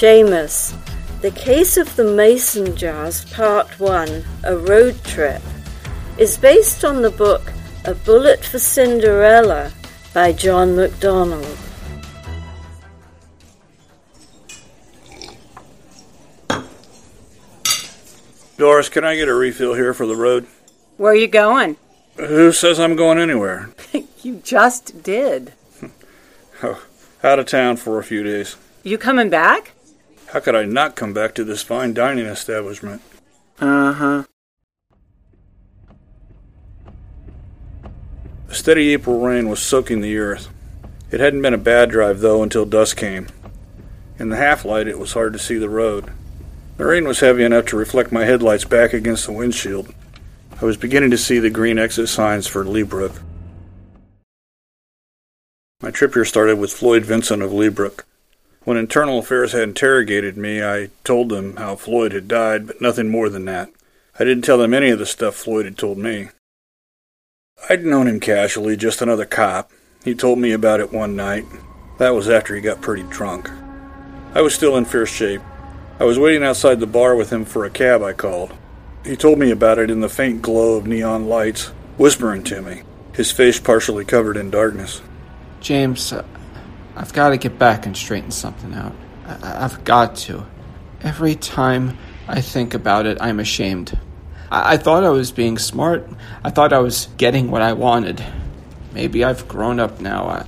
Seamus. The Case of the Mason Jars, Part 1, A Road Trip, is based on the book A Bullet for Cinderella by John MacDonald. Doris, can I get a refill here for the road? Where are you going? Who says I'm going anywhere? you just did. Oh, out of town for a few days. You coming back? How could I not come back to this fine dining establishment? Uh huh. A steady April rain was soaking the earth. It hadn't been a bad drive, though, until dusk came. In the half light, it was hard to see the road. The rain was heavy enough to reflect my headlights back against the windshield. I was beginning to see the green exit signs for Leebrook. My trip here started with Floyd Vincent of Leabrook. When Internal Affairs had interrogated me, I told them how Floyd had died, but nothing more than that. I didn't tell them any of the stuff Floyd had told me. I'd known him casually, just another cop. He told me about it one night. That was after he got pretty drunk. I was still in fierce shape. I was waiting outside the bar with him for a cab I called. He told me about it in the faint glow of neon lights, whispering to me, his face partially covered in darkness. James, uh, I've got to get back and straighten something out. I- I've got to. Every time I think about it, I'm ashamed. I-, I thought I was being smart. I thought I was getting what I wanted. Maybe I've grown up now. I-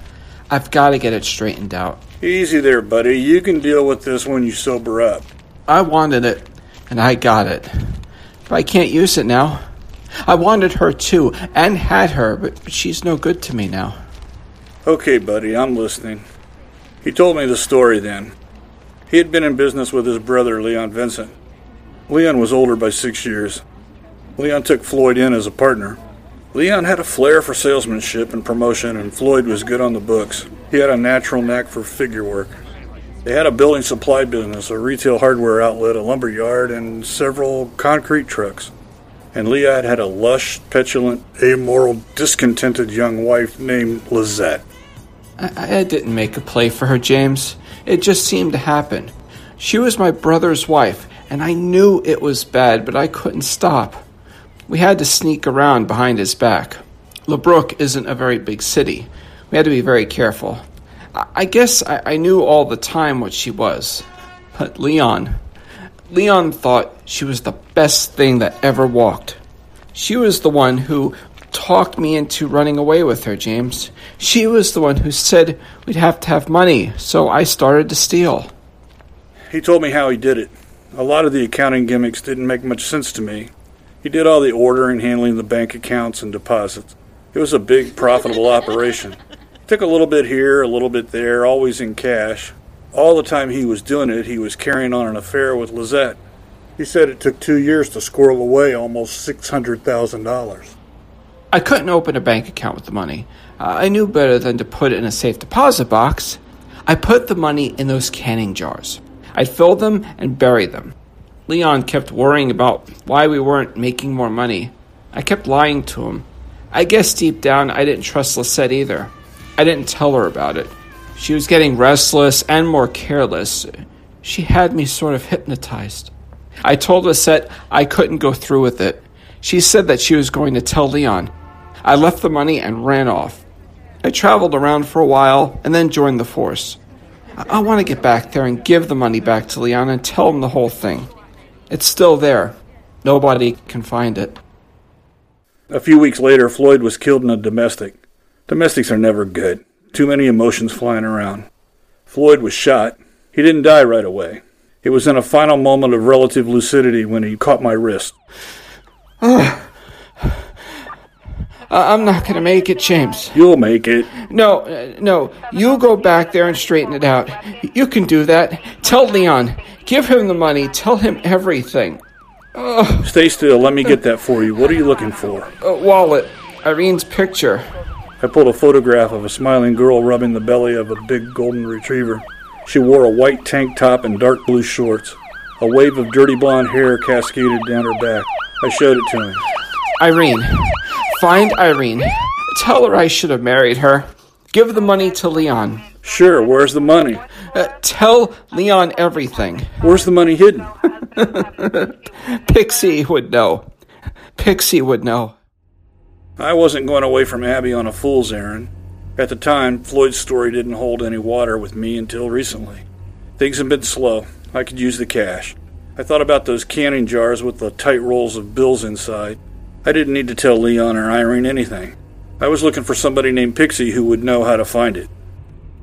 I've got to get it straightened out. Easy there, buddy. You can deal with this when you sober up. I wanted it, and I got it. But I can't use it now. I wanted her too, and had her, but, but she's no good to me now. Okay, buddy, I'm listening. He told me the story then. He had been in business with his brother, Leon Vincent. Leon was older by six years. Leon took Floyd in as a partner. Leon had a flair for salesmanship and promotion, and Floyd was good on the books. He had a natural knack for figure work. They had a building supply business, a retail hardware outlet, a lumber yard, and several concrete trucks. And Leon had a lush, petulant, amoral, discontented young wife named Lizette. I, I didn't make a play for her, James. It just seemed to happen. She was my brother's wife, and I knew it was bad, but I couldn't stop. We had to sneak around behind his back. LeBrook isn't a very big city. We had to be very careful. I, guess I, I knew all the time what she was. But Leon. Leon thought she was the best thing that ever walked. She was the one who talked me into running away with her, James. She was the one who said we'd have to have money, so I started to steal. He told me how he did it. A lot of the accounting gimmicks didn't make much sense to me. He did all the ordering, handling the bank accounts and deposits. It was a big, profitable operation. Took a little bit here, a little bit there, always in cash. All the time he was doing it, he was carrying on an affair with Lizette. He said it took two years to squirrel away almost $600,000. I couldn't open a bank account with the money. Uh, I knew better than to put it in a safe deposit box. I put the money in those canning jars. I'd fill them and bury them. Leon kept worrying about why we weren't making more money. I kept lying to him. I guess deep down I didn't trust Lizette either. I didn't tell her about it. She was getting restless and more careless. She had me sort of hypnotized. I told Lizette I couldn't go through with it. She said that she was going to tell Leon. I left the money and ran off. I traveled around for a while and then joined the force. I, I want to get back there and give the money back to Leon and tell him the whole thing. It's still there. Nobody can find it. A few weeks later, Floyd was killed in a domestic. Domestics are never good. Too many emotions flying around. Floyd was shot. He didn't die right away. It was in a final moment of relative lucidity when he caught my wrist. Ah, I'm not going to make it, James. You'll make it. No, uh, no. You go back there and straighten it out. You can do that. Tell Leon. Give him the money. Tell him everything. Stay still. Let me get that for you. What are you looking for? Uh, wallet. Irene's picture. I pulled a photograph of a smiling girl rubbing the belly of a big golden retriever. She wore a white tank top and dark blue shorts. A wave of dirty blonde hair cascaded down her back. I showed it to him. Irene. Find Irene. Tell her I should have married her. Give the money to Leon. Sure, where's the money? Uh, tell Leon everything. Where's the money hidden? Pixie would know. Pixie would know. I wasn't going away from Abby on a fool's errand. At the time, Floyd's story didn't hold any water with me until recently. Things have been slow. I could use the cash. I thought about those canning jars with the tight rolls of bills inside. I didn't need to tell Leon or Irene anything. I was looking for somebody named Pixie who would know how to find it.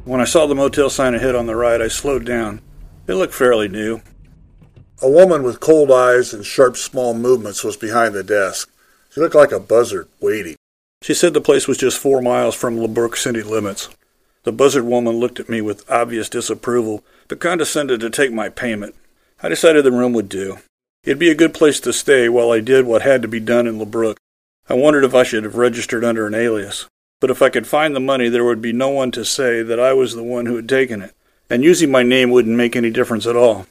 When I saw the motel sign ahead on the right, I slowed down. It looked fairly new. A woman with cold eyes and sharp small movements was behind the desk. She looked like a buzzard, waiting. She said the place was just four miles from LeBrook city limits. The buzzard woman looked at me with obvious disapproval, but condescended to take my payment. I decided the room would do. It'd be a good place to stay while I did what had to be done in LeBrook. I wondered if I should have registered under an alias. But if I could find the money, there would be no one to say that I was the one who had taken it, and using my name wouldn't make any difference at all.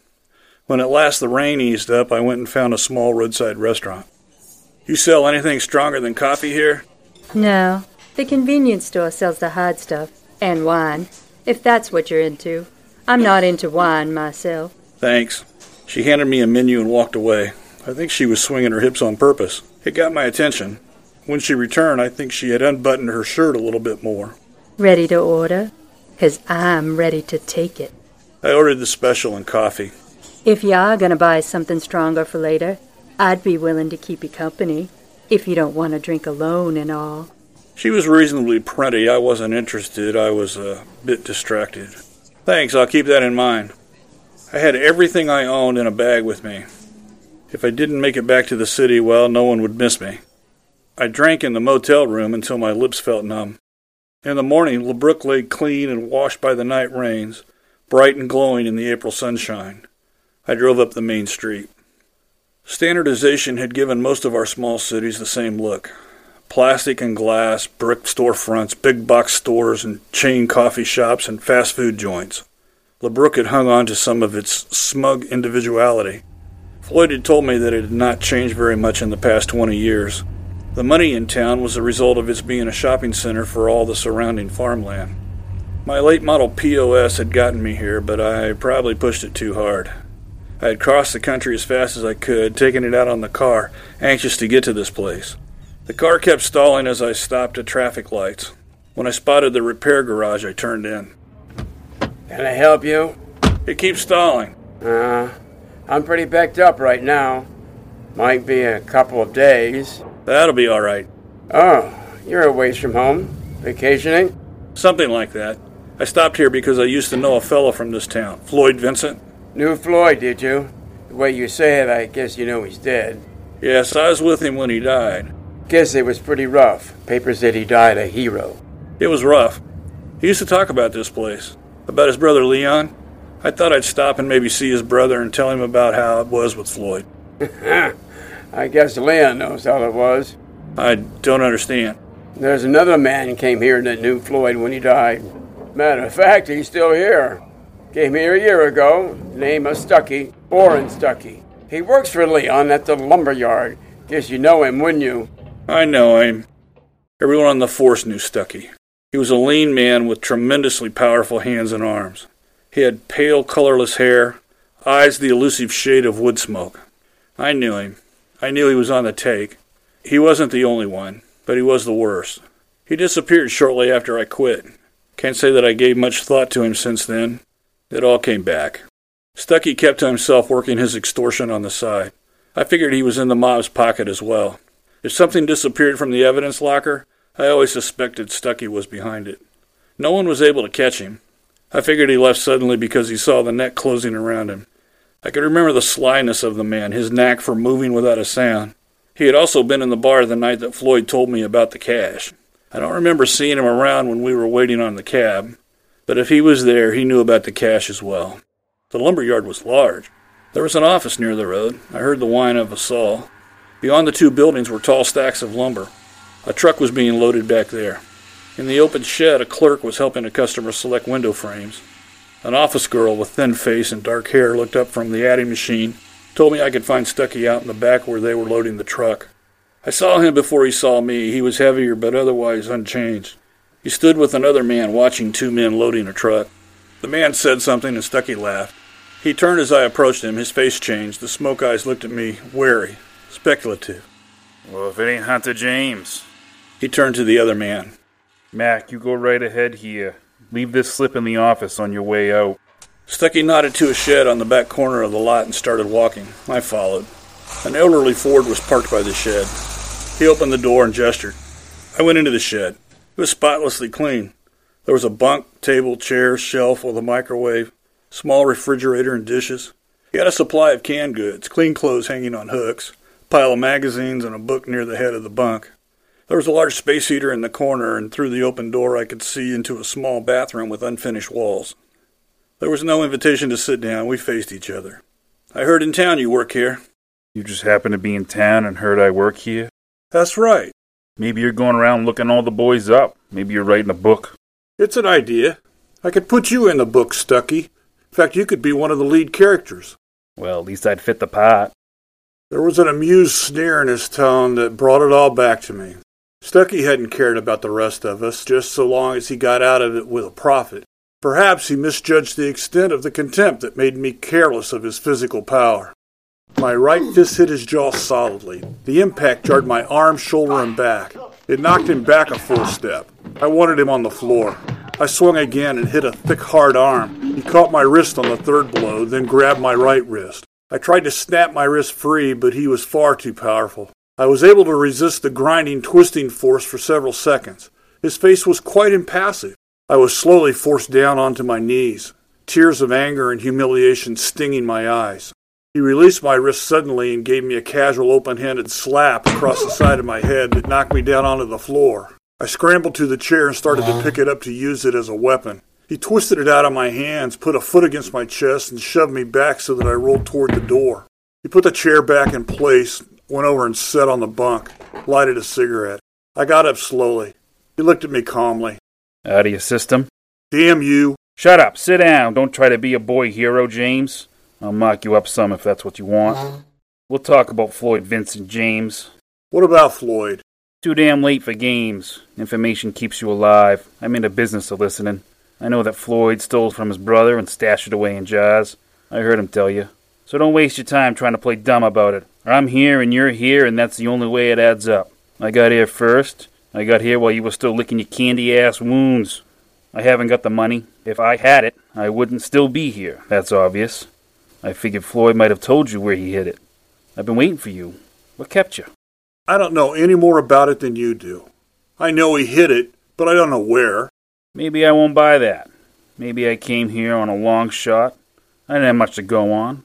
When at last the rain eased up, I went and found a small roadside restaurant. You sell anything stronger than coffee here? No. The convenience store sells the hard stuff. And wine, if that's what you're into. I'm not into wine myself. Thanks. She handed me a menu and walked away. I think she was swinging her hips on purpose. It got my attention. When she returned, I think she had unbuttoned her shirt a little bit more. Ready to order? 'Cause I'm ready to take it. I ordered the special and coffee. If you are going to buy something stronger for later, I'd be willing to keep you company. If you don't want to drink alone and all. She was reasonably pretty. I wasn't interested. I was a bit distracted. Thanks, I'll keep that in mind. I had everything I owned in a bag with me. If I didn't make it back to the city, well, no one would miss me. I drank in the motel room until my lips felt numb. In the morning, LeBrook lay clean and washed by the night rains, bright and glowing in the April sunshine. I drove up the main street. Standardization had given most of our small cities the same look plastic and glass, brick storefronts, big box stores, and chain coffee shops and fast food joints. LeBrook had hung on to some of its smug individuality. Floyd had told me that it had not changed very much in the past 20 years. The money in town was the result of its being a shopping center for all the surrounding farmland. My late model POS had gotten me here, but I probably pushed it too hard. I had crossed the country as fast as I could, taking it out on the car, anxious to get to this place. The car kept stalling as I stopped at traffic lights. When I spotted the repair garage, I turned in. Can I help you? It keeps stalling. Uh, I'm pretty backed up right now. Might be a couple of days. That'll be all right. Oh, you're away from home. Vacationing? Something like that. I stopped here because I used to know a fellow from this town, Floyd Vincent. Knew Floyd, did you? The way you say it, I guess you know he's dead. Yes, I was with him when he died. Guess it was pretty rough. Papers said he died a hero. It was rough. He used to talk about this place, about his brother Leon. I thought I'd stop and maybe see his brother and tell him about how it was with Floyd. I guess Leon knows how it was. I don't understand. There's another man came here that knew Floyd when he died. Matter of fact, he's still here. Came here a year ago. Name of Stuckey, Orrin Stuckey. He works for Leon at the lumber yard. Guess you know him, wouldn't you? I know him. Everyone on the force knew Stuckey. He was a lean man with tremendously powerful hands and arms. He had pale, colorless hair, eyes the elusive shade of wood smoke. I knew him. I knew he was on the take. He wasn't the only one, but he was the worst. He disappeared shortly after I quit. Can't say that I gave much thought to him since then. It all came back. Stuckey kept to himself working his extortion on the side. I figured he was in the mob's pocket as well. If something disappeared from the evidence locker, I always suspected Stuckey was behind it. No one was able to catch him. I figured he left suddenly because he saw the net closing around him. I could remember the slyness of the man, his knack for moving without a sound. He had also been in the bar the night that Floyd told me about the cash. I don't remember seeing him around when we were waiting on the cab, but if he was there, he knew about the cash as well. The lumber yard was large. There was an office near the road. I heard the whine of a saw. Beyond the two buildings were tall stacks of lumber. A truck was being loaded back there. In the open shed, a clerk was helping a customer select window frames. An office girl with thin face and dark hair looked up from the adding machine, told me I could find Stuckey out in the back where they were loading the truck. I saw him before he saw me. He was heavier but otherwise unchanged. He stood with another man watching two men loading a truck. The man said something and Stuckey laughed. He turned as I approached him. His face changed. The smoke eyes looked at me, wary, speculative. Well, if it ain't Hunter James. He turned to the other man. Mac, you go right ahead here. Leave this slip in the office on your way out. Stuckey nodded to a shed on the back corner of the lot and started walking. I followed. An elderly Ford was parked by the shed. He opened the door and gestured. I went into the shed. It was spotlessly clean. There was a bunk, table, chair, shelf with a microwave, small refrigerator and dishes. He had a supply of canned goods, clean clothes hanging on hooks, a pile of magazines, and a book near the head of the bunk. There was a large space heater in the corner, and through the open door I could see into a small bathroom with unfinished walls. There was no invitation to sit down. We faced each other. I heard in town you work here. You just happened to be in town and heard I work here? That's right. Maybe you're going around looking all the boys up. Maybe you're writing a book. It's an idea. I could put you in the book, Stuckey. In fact, you could be one of the lead characters. Well, at least I'd fit the part. There was an amused sneer in his tone that brought it all back to me. Stuckey hadn't cared about the rest of us, just so long as he got out of it with a profit. Perhaps he misjudged the extent of the contempt that made me careless of his physical power. My right fist hit his jaw solidly. The impact jarred my arm, shoulder, and back. It knocked him back a full step. I wanted him on the floor. I swung again and hit a thick, hard arm. He caught my wrist on the third blow, then grabbed my right wrist. I tried to snap my wrist free, but he was far too powerful. I was able to resist the grinding, twisting force for several seconds. His face was quite impassive. I was slowly forced down onto my knees, tears of anger and humiliation stinging my eyes. He released my wrist suddenly and gave me a casual open handed slap across the side of my head that knocked me down onto the floor. I scrambled to the chair and started to uh-huh. pick it up to use it as a weapon. He twisted it out of my hands, put a foot against my chest, and shoved me back so that I rolled toward the door. He put the chair back in place, went over and sat on the bunk, lighted a cigarette. I got up slowly. He looked at me calmly. Out of your system? Damn you. Shut up. Sit down. Don't try to be a boy hero, James. I'll mock you up some if that's what you want. We'll talk about Floyd Vincent James. What about Floyd? Too damn late for games. Information keeps you alive. I'm in the business of listening. I know that Floyd stole from his brother and stashed it away in jars. I heard him tell you. So don't waste your time trying to play dumb about it. I'm here and you're here, and that's the only way it adds up. I got here first. I got here while you were still licking your candy ass wounds. I haven't got the money. If I had it, I wouldn't still be here. That's obvious. I figured Floyd might have told you where he hid it. I've been waiting for you. What kept you? I don't know any more about it than you do. I know he hid it, but I don't know where. Maybe I won't buy that. Maybe I came here on a long shot. I didn't have much to go on.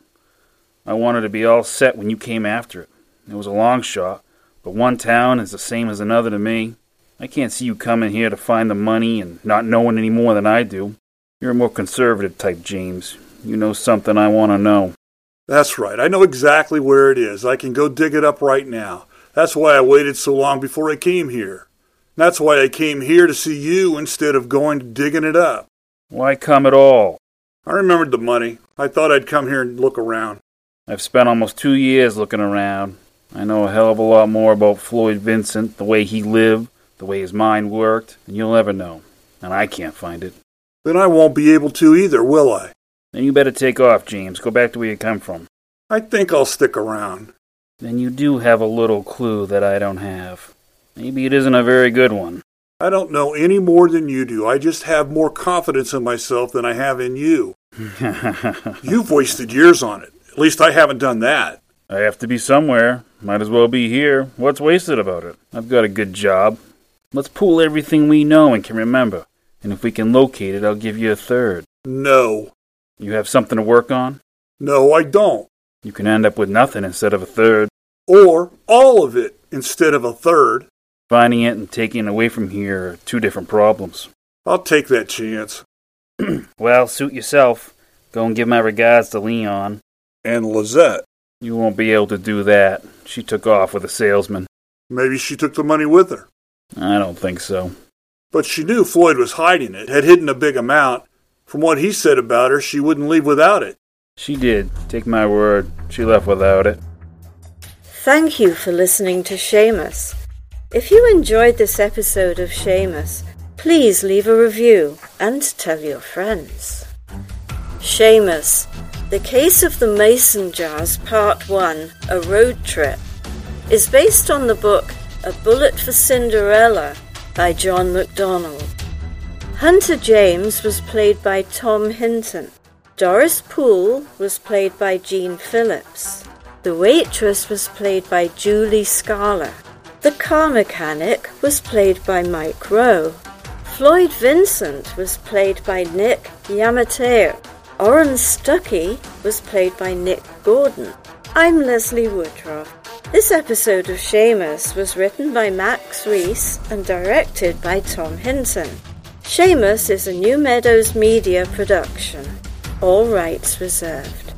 I wanted to be all set when you came after it. It was a long shot, but one town is the same as another to me. I can't see you coming here to find the money and not knowing any more than I do. You're a more conservative type, James. You know something I want to know. That's right. I know exactly where it is. I can go dig it up right now. That's why I waited so long before I came here. That's why I came here to see you instead of going to digging it up. Why come at all? I remembered the money. I thought I'd come here and look around. I've spent almost two years looking around. I know a hell of a lot more about Floyd Vincent, the way he lived, the way his mind worked, than you'll ever know. And I can't find it. Then I won't be able to either, will I? Then you better take off, James. Go back to where you come from. I think I'll stick around. Then you do have a little clue that I don't have. Maybe it isn't a very good one. I don't know any more than you do. I just have more confidence in myself than I have in you. You've wasted years on it. At least I haven't done that. I have to be somewhere. Might as well be here. What's wasted about it? I've got a good job. Let's pool everything we know and can remember. And if we can locate it, I'll give you a third. No. You have something to work on? No, I don't. You can end up with nothing instead of a third. Or all of it instead of a third. Finding it and taking it away from here are two different problems. I'll take that chance. well, suit yourself. Go and give my regards to Leon. And Lizette. You won't be able to do that. She took off with a salesman. Maybe she took the money with her. I don't think so. But she knew Floyd was hiding it, had hidden a big amount. From what he said about her, she wouldn't leave without it. She did. Take my word. She left without it. Thank you for listening to Seamus. If you enjoyed this episode of Seamus, please leave a review and tell your friends. Seamus, The Case of the Mason Jars, Part 1, A Road Trip, is based on the book A Bullet for Cinderella by John MacDonald. Hunter James was played by Tom Hinton. Doris Poole was played by Jean Phillips. The waitress was played by Julie Scala. The car mechanic was played by Mike Rowe. Floyd Vincent was played by Nick Yamateo. Orrin Stuckey was played by Nick Gordon. I'm Leslie Woodruff. This episode of Seamus was written by Max Reese and directed by Tom Hinton. Seamus is a New Meadows Media production. All rights reserved.